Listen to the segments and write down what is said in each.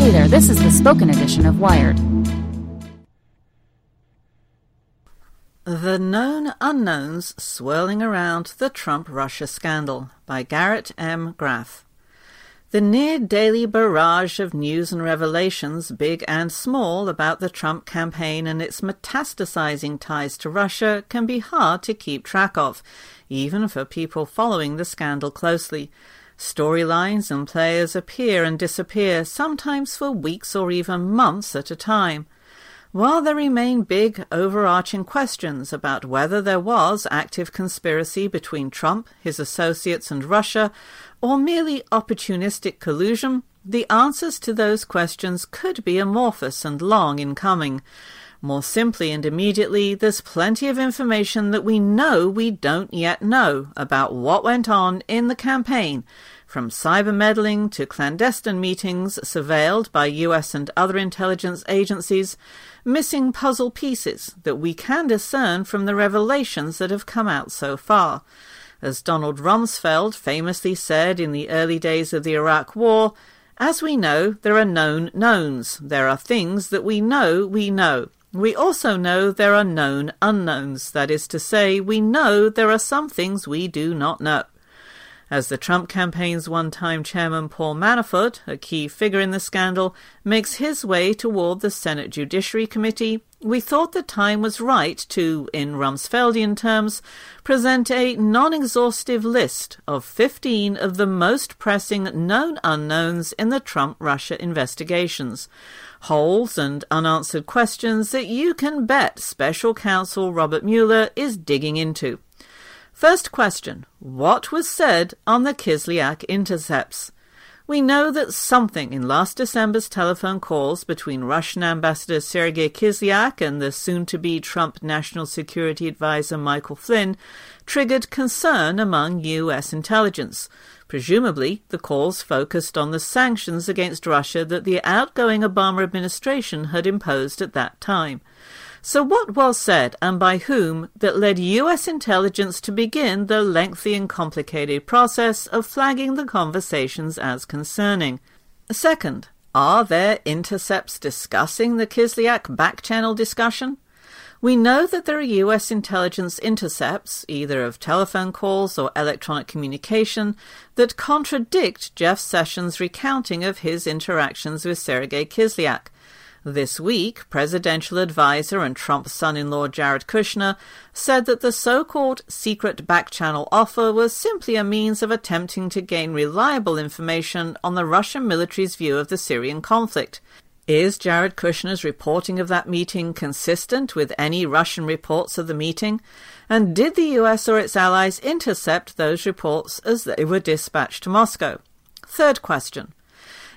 Hey there, this is the spoken edition of Wired. The Known Unknowns Swirling Around the Trump Russia Scandal by Garrett M. Graff. The near daily barrage of news and revelations, big and small, about the Trump campaign and its metastasizing ties to Russia can be hard to keep track of, even for people following the scandal closely. Storylines and players appear and disappear, sometimes for weeks or even months at a time. While there remain big, overarching questions about whether there was active conspiracy between Trump, his associates, and Russia, or merely opportunistic collusion, the answers to those questions could be amorphous and long in coming. More simply and immediately, there's plenty of information that we know we don't yet know about what went on in the campaign, from cyber meddling to clandestine meetings surveilled by US and other intelligence agencies, missing puzzle pieces that we can discern from the revelations that have come out so far. As Donald Rumsfeld famously said in the early days of the Iraq War, as we know, there are known knowns. There are things that we know we know. We also know there are known unknowns. That is to say, we know there are some things we do not know. As the Trump campaign's one time chairman Paul Manafort, a key figure in the scandal, makes his way toward the Senate Judiciary Committee, we thought the time was right to, in Rumsfeldian terms, present a non exhaustive list of 15 of the most pressing known unknowns in the Trump Russia investigations. Holes and unanswered questions that you can bet special counsel Robert Mueller is digging into. First question What was said on the Kislyak intercepts? We know that something in last December's telephone calls between Russian Ambassador Sergei Kislyak and the soon to be Trump National Security Advisor Michael Flynn triggered concern among U.S. intelligence. Presumably, the calls focused on the sanctions against Russia that the outgoing Obama administration had imposed at that time. So, what was said and by whom that led US intelligence to begin the lengthy and complicated process of flagging the conversations as concerning? Second, are there intercepts discussing the Kislyak back channel discussion? We know that there are US intelligence intercepts, either of telephone calls or electronic communication, that contradict Jeff Sessions' recounting of his interactions with Sergei Kislyak this week, presidential advisor and Trump's son in law Jared Kushner said that the so called secret back channel offer was simply a means of attempting to gain reliable information on the Russian military's view of the Syrian conflict. Is Jared Kushner's reporting of that meeting consistent with any Russian reports of the meeting? And did the US or its allies intercept those reports as they were dispatched to Moscow? Third question.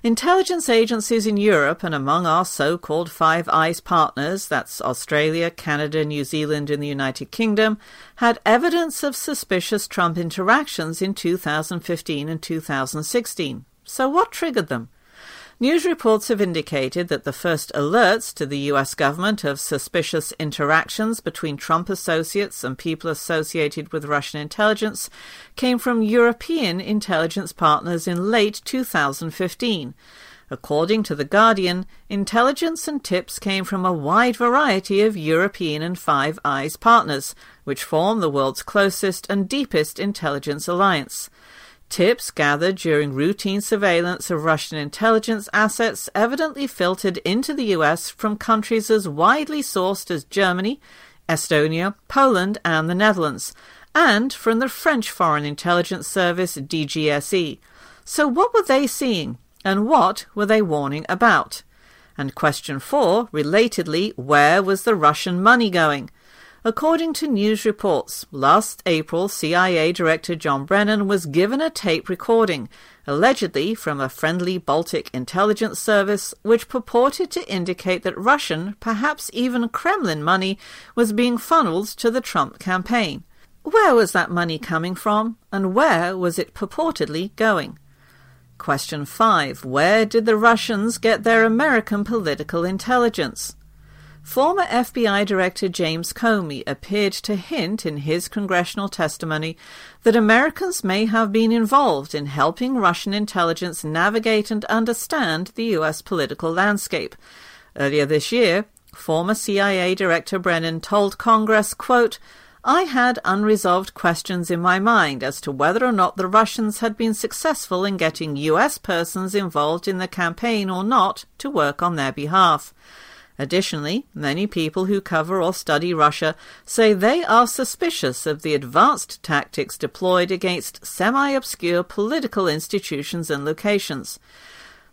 Intelligence agencies in Europe and among our so called Five Eyes partners, that's Australia, Canada, New Zealand, and the United Kingdom, had evidence of suspicious Trump interactions in 2015 and 2016. So, what triggered them? News reports have indicated that the first alerts to the US government of suspicious interactions between Trump associates and people associated with Russian intelligence came from European intelligence partners in late 2015. According to The Guardian, intelligence and tips came from a wide variety of European and Five Eyes partners, which form the world's closest and deepest intelligence alliance. Tips gathered during routine surveillance of Russian intelligence assets evidently filtered into the US from countries as widely sourced as Germany, Estonia, Poland, and the Netherlands, and from the French Foreign Intelligence Service DGSE. So, what were they seeing? and what were they warning about? And question four, relatedly, where was the Russian money going? According to news reports, last April, CIA Director John Brennan was given a tape recording, allegedly from a friendly Baltic intelligence service, which purported to indicate that Russian, perhaps even Kremlin money, was being funneled to the Trump campaign. Where was that money coming from, and where was it purportedly going? Question 5. Where did the Russians get their American political intelligence? Former FBI Director James Comey appeared to hint in his congressional testimony that Americans may have been involved in helping Russian intelligence navigate and understand the U.S. political landscape. Earlier this year, former CIA Director Brennan told Congress, quote, I had unresolved questions in my mind as to whether or not the Russians had been successful in getting US persons involved in the campaign or not to work on their behalf. Additionally, many people who cover or study Russia say they are suspicious of the advanced tactics deployed against semi obscure political institutions and locations.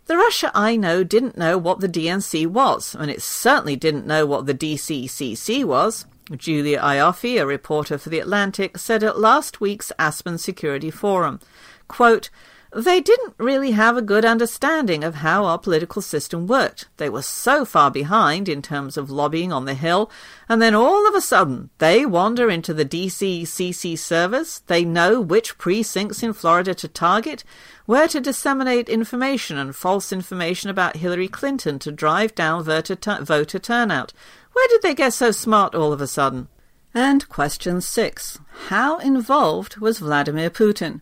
The Russia I know didn't know what the DNC was, and it certainly didn't know what the DCCC was. Julia Ioffe, a reporter for The Atlantic, said at last week's Aspen Security Forum, quote, they didn't really have a good understanding of how our political system worked. They were so far behind in terms of lobbying on the Hill, and then all of a sudden they wander into the DCCC servers. They know which precincts in Florida to target, where to disseminate information and false information about Hillary Clinton to drive down voter, voter turnout. Where did they get so smart all of a sudden? And question six How involved was Vladimir Putin?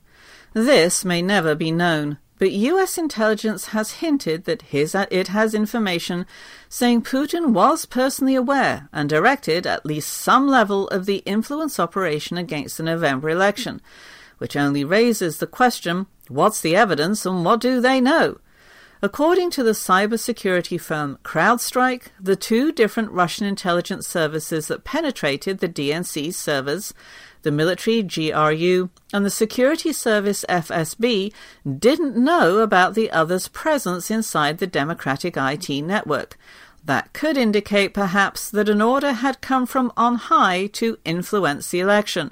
This may never be known, but US intelligence has hinted that his, uh, it has information saying Putin was personally aware and directed at least some level of the influence operation against the November election, which only raises the question what's the evidence and what do they know? According to the cybersecurity firm CrowdStrike, the two different Russian intelligence services that penetrated the DNC servers, the military GRU and the security service FSB, didn't know about the other's presence inside the Democratic IT network. That could indicate perhaps that an order had come from on high to influence the election.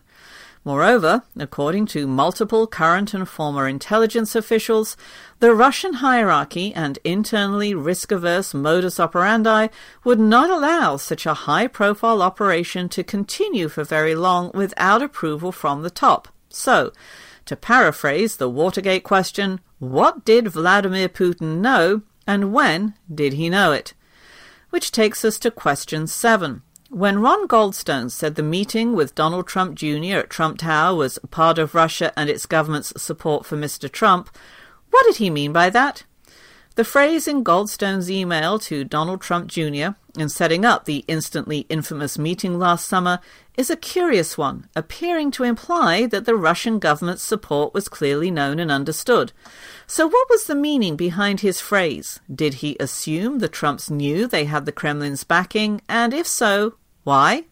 Moreover, according to multiple current and former intelligence officials, the Russian hierarchy and internally risk averse modus operandi would not allow such a high profile operation to continue for very long without approval from the top. So, to paraphrase the Watergate question, what did Vladimir Putin know and when did he know it? Which takes us to question seven. When Rob Goldstone said the meeting with Donald Trump Jr. at Trump Tower was part of Russia and its government's support for Mr. Trump, what did he mean by that? The phrase in Goldstone's email to Donald Trump Jr. in setting up the instantly infamous meeting last summer is a curious one, appearing to imply that the Russian government's support was clearly known and understood. So, what was the meaning behind his phrase? Did he assume the Trumps knew they had the Kremlin's backing, and if so, why?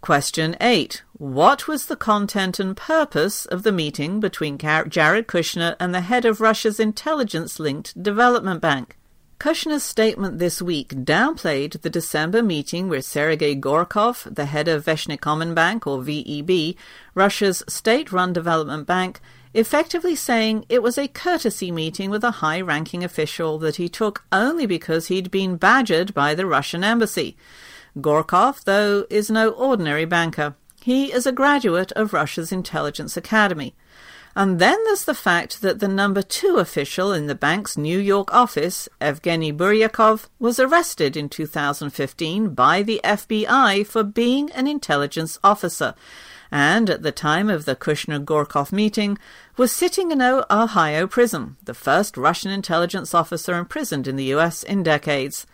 Question 8. What was the content and purpose of the meeting between Jared Kushner and the head of Russia's intelligence linked development bank? Kushner's statement this week downplayed the December meeting with Sergei Gorkov, the head of Vnesheconombank, or VEB, Russia's state run development bank, effectively saying it was a courtesy meeting with a high ranking official that he took only because he'd been badgered by the Russian embassy. Gorkov, though, is no ordinary banker. He is a graduate of Russia's intelligence academy. And then there's the fact that the number two official in the bank's New York office, Evgeny Buryakov, was arrested in 2015 by the FBI for being an intelligence officer. and at the time of the Kushner Gorkov meeting was sitting in Ohio prison, the first Russian intelligence officer imprisoned in the US in decades.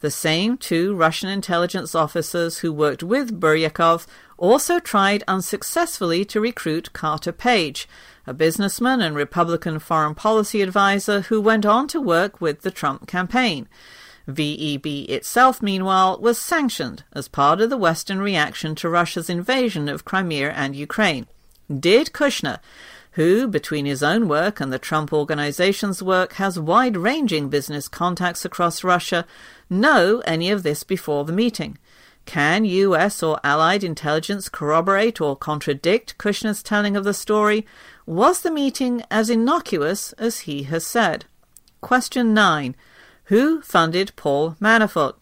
The same two Russian intelligence officers who worked with Buryakov also tried unsuccessfully to recruit Carter Page, a businessman and Republican foreign policy advisor who went on to work with the Trump campaign. VEB itself, meanwhile, was sanctioned as part of the Western reaction to Russia's invasion of Crimea and Ukraine. Did Kushner, who, between his own work and the Trump Organization's work, has wide ranging business contacts across Russia, know any of this before the meeting? Can US or Allied intelligence corroborate or contradict Kushner's telling of the story? Was the meeting as innocuous as he has said? Question 9. Who funded Paul Manafort?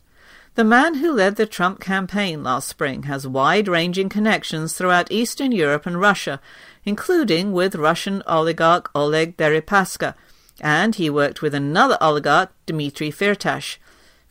The man who led the Trump campaign last spring has wide ranging connections throughout Eastern Europe and Russia, including with Russian oligarch Oleg Deripaska, and he worked with another oligarch, Dmitry Firtash.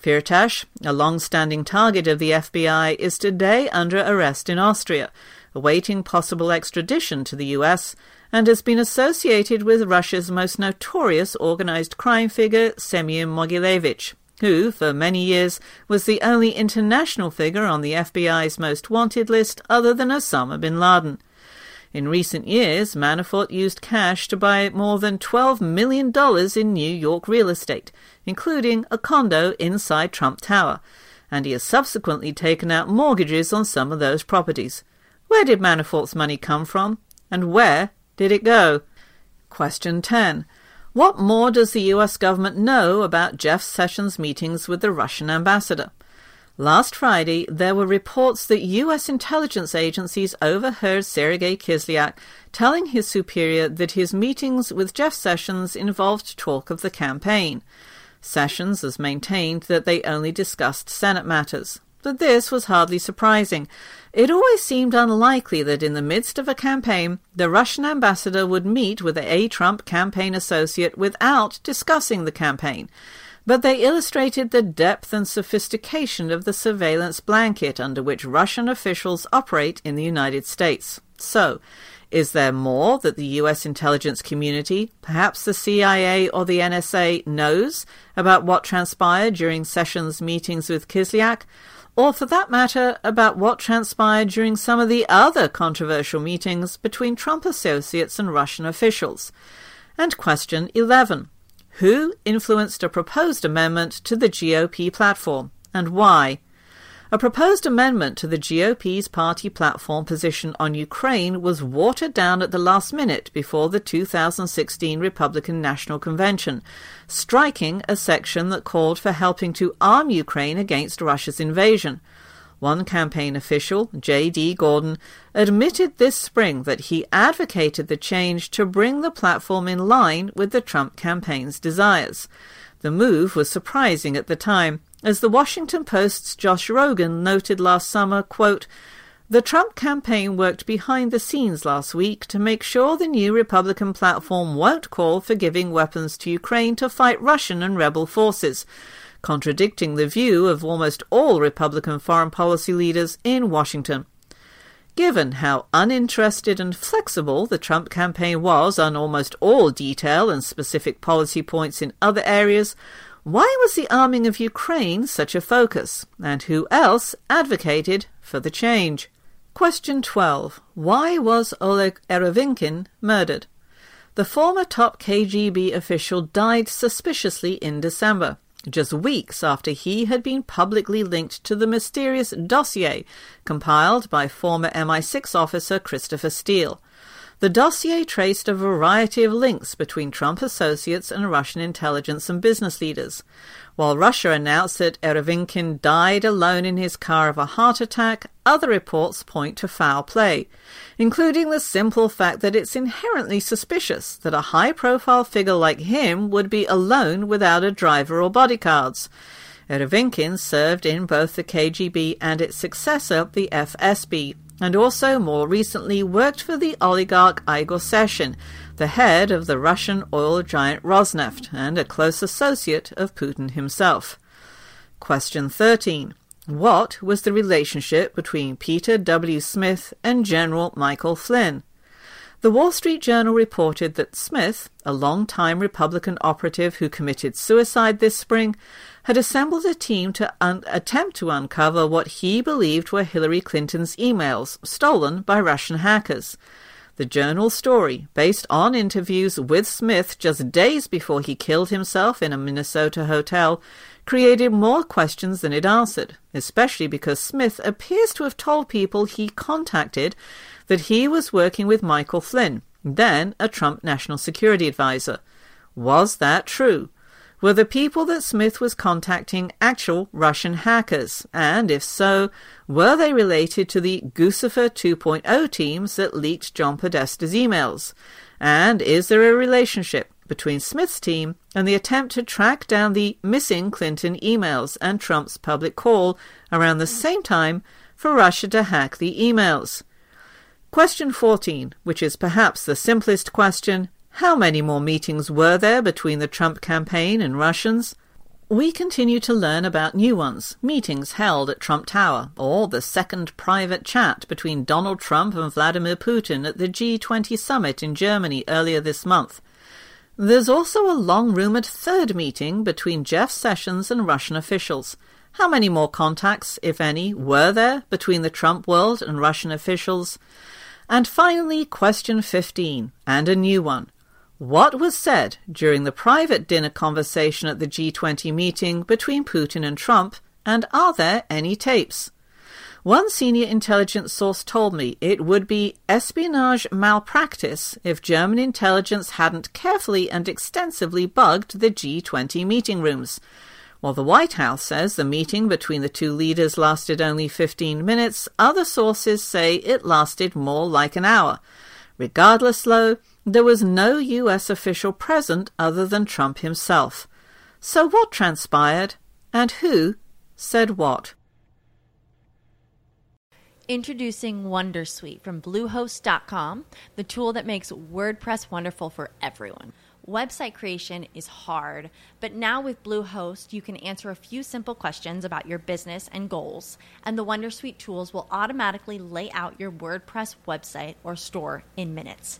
Firtash, a long standing target of the FBI, is today under arrest in Austria, awaiting possible extradition to the US, and has been associated with Russia's most notorious organized crime figure, Semyon Mogilevich, who, for many years, was the only international figure on the FBI's most wanted list other than Osama bin Laden. In recent years, Manafort used cash to buy more than $12 million in New York real estate, including a condo inside Trump Tower, and he has subsequently taken out mortgages on some of those properties. Where did Manafort's money come from, and where did it go? Question 10. What more does the US government know about Jeff Sessions' meetings with the Russian ambassador? Last Friday, there were reports that U.S. intelligence agencies overheard Sergei Kislyak telling his superior that his meetings with Jeff Sessions involved talk of the campaign. Sessions has maintained that they only discussed Senate matters. But this was hardly surprising. It always seemed unlikely that in the midst of a campaign, the Russian ambassador would meet with a Trump campaign associate without discussing the campaign but they illustrated the depth and sophistication of the surveillance blanket under which Russian officials operate in the United States. So, is there more that the US intelligence community, perhaps the CIA or the NSA, knows about what transpired during Sessions' meetings with Kislyak? Or, for that matter, about what transpired during some of the other controversial meetings between Trump associates and Russian officials? And question 11 who influenced a proposed amendment to the GOP platform, and why? A proposed amendment to the GOP's party platform position on Ukraine was watered down at the last minute before the 2016 Republican National Convention, striking a section that called for helping to arm Ukraine against Russia's invasion. One campaign official, J.D. Gordon, admitted this spring that he advocated the change to bring the platform in line with the Trump campaign's desires. The move was surprising at the time, as the Washington Post's Josh Rogin noted last summer, quote, the Trump campaign worked behind the scenes last week to make sure the new Republican platform won't call for giving weapons to Ukraine to fight Russian and rebel forces contradicting the view of almost all Republican foreign policy leaders in Washington. Given how uninterested and flexible the Trump campaign was on almost all detail and specific policy points in other areas, why was the arming of Ukraine such a focus, and who else advocated for the change? Question 12. Why was Oleg Erovinkin murdered? The former top KGB official died suspiciously in December just weeks after he had been publicly linked to the mysterious dossier compiled by former MI6 officer Christopher Steele. The dossier traced a variety of links between Trump associates and Russian intelligence and business leaders. While Russia announced that Erovinkin died alone in his car of a heart attack, other reports point to foul play, including the simple fact that it's inherently suspicious that a high profile figure like him would be alone without a driver or bodyguards. Erovinkin served in both the KGB and its successor, the FSB, and also more recently worked for the oligarch Igor Sechin, the head of the Russian oil giant Rosneft and a close associate of Putin himself. Question 13. What was the relationship between Peter W. Smith and General Michael Flynn? The Wall Street Journal reported that Smith, a long-time Republican operative who committed suicide this spring, had assembled a team to un- attempt to uncover what he believed were Hillary Clinton's emails stolen by Russian hackers. The Journal story, based on interviews with Smith just days before he killed himself in a Minnesota hotel, created more questions than it answered, especially because Smith appears to have told people he contacted that he was working with Michael Flynn, then a Trump national security advisor. Was that true? Were the people that Smith was contacting actual Russian hackers? And if so, were they related to the Guccifer 2.0 teams that leaked John Podesta's emails? And is there a relationship between Smith's team and the attempt to track down the missing Clinton emails and Trump's public call around the same time for Russia to hack the emails? Question 14, which is perhaps the simplest question, how many more meetings were there between the Trump campaign and Russians? We continue to learn about new ones, meetings held at Trump Tower, or the second private chat between Donald Trump and Vladimir Putin at the G20 summit in Germany earlier this month. There's also a long rumored third meeting between Jeff Sessions and Russian officials. How many more contacts, if any, were there between the Trump world and Russian officials? And finally, question 15, and a new one. What was said during the private dinner conversation at the G20 meeting between Putin and Trump, and are there any tapes? One senior intelligence source told me it would be espionage malpractice if German intelligence hadn't carefully and extensively bugged the G20 meeting rooms. While the White House says the meeting between the two leaders lasted only 15 minutes, other sources say it lasted more like an hour. Regardless, though, there was no US official present other than Trump himself. So what transpired, and who said what? Introducing Wondersuite from Bluehost.com, the tool that makes WordPress wonderful for everyone. Website creation is hard, but now with Bluehost, you can answer a few simple questions about your business and goals, and the Wondersuite tools will automatically lay out your WordPress website or store in minutes.